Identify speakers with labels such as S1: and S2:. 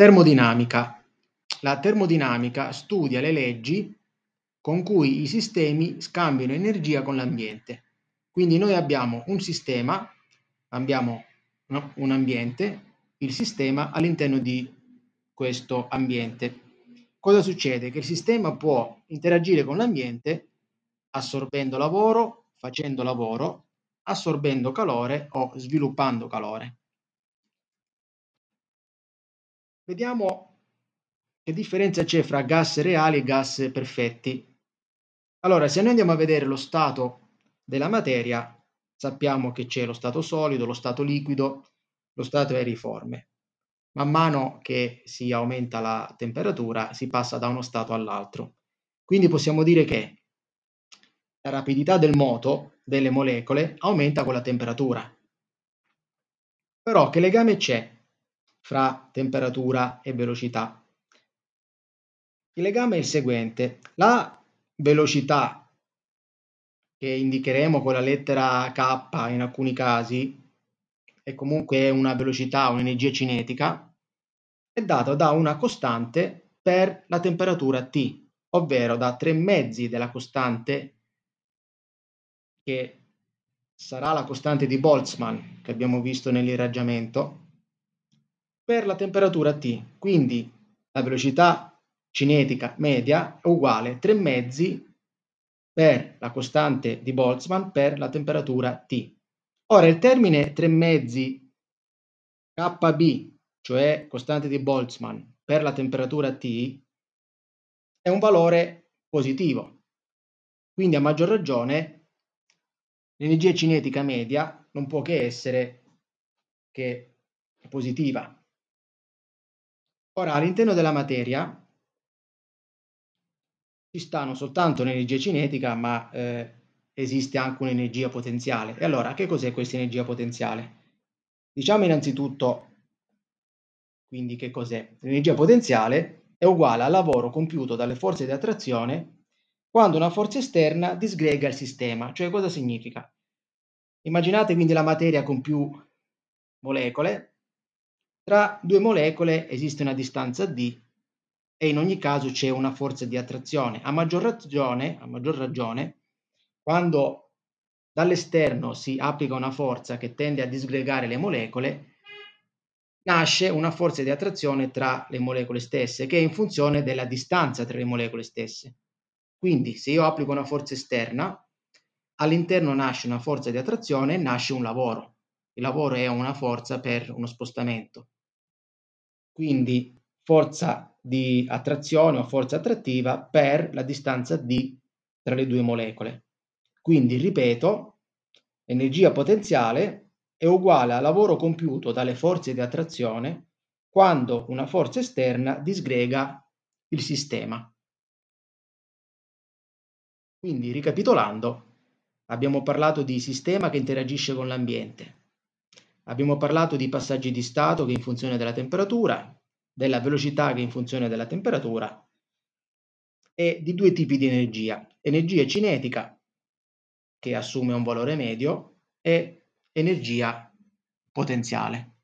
S1: Termodinamica. La termodinamica studia le leggi con cui i sistemi scambiano energia con l'ambiente. Quindi noi abbiamo un sistema, abbiamo un ambiente, il sistema all'interno di questo ambiente. Cosa succede? Che il sistema può interagire con l'ambiente assorbendo lavoro, facendo lavoro, assorbendo calore o sviluppando calore. Vediamo che differenza c'è fra gas reali e gas perfetti. Allora, se noi andiamo a vedere lo stato della materia, sappiamo che c'è lo stato solido, lo stato liquido, lo stato aeriforme. Man mano che si aumenta la temperatura, si passa da uno stato all'altro. Quindi possiamo dire che la rapidità del moto delle molecole aumenta con la temperatura. Però che legame c'è fra temperatura e velocità. Il legame è il seguente. La velocità che indicheremo con la lettera K in alcuni casi, è comunque una velocità, un'energia cinetica, è data da una costante per la temperatura T, ovvero da tre mezzi della costante che sarà la costante di Boltzmann che abbiamo visto nell'irraggiamento per la temperatura T. Quindi la velocità cinetica media è uguale a 3 mezzi per la costante di Boltzmann per la temperatura T. Ora il termine 3 mezzi KB, cioè costante di Boltzmann per la temperatura T, è un valore positivo. Quindi a maggior ragione l'energia cinetica media non può che essere che positiva. Ora, all'interno della materia ci sta non soltanto l'energia cinetica, ma eh, esiste anche un'energia potenziale. E allora, che cos'è questa energia potenziale? Diciamo innanzitutto, quindi, che cos'è? L'energia potenziale è uguale al lavoro compiuto dalle forze di attrazione quando una forza esterna disgrega il sistema. Cioè, cosa significa? Immaginate quindi la materia con più molecole tra due molecole esiste una distanza d e in ogni caso c'è una forza di attrazione. A maggior ragione, a maggior ragione quando dall'esterno si applica una forza che tende a disgregare le molecole, nasce una forza di attrazione tra le molecole stesse, che è in funzione della distanza tra le molecole stesse. Quindi, se io applico una forza esterna, all'interno nasce una forza di attrazione e nasce un lavoro. Il lavoro è una forza per uno spostamento quindi forza di attrazione o forza attrattiva per la distanza d tra le due molecole. Quindi, ripeto, energia potenziale è uguale al lavoro compiuto dalle forze di attrazione quando una forza esterna disgrega il sistema. Quindi, ricapitolando, abbiamo parlato di sistema che interagisce con l'ambiente, Abbiamo parlato di passaggi di stato che in funzione della temperatura, della velocità che in funzione della temperatura e di due tipi di energia. Energia cinetica che assume un valore medio e energia potenziale.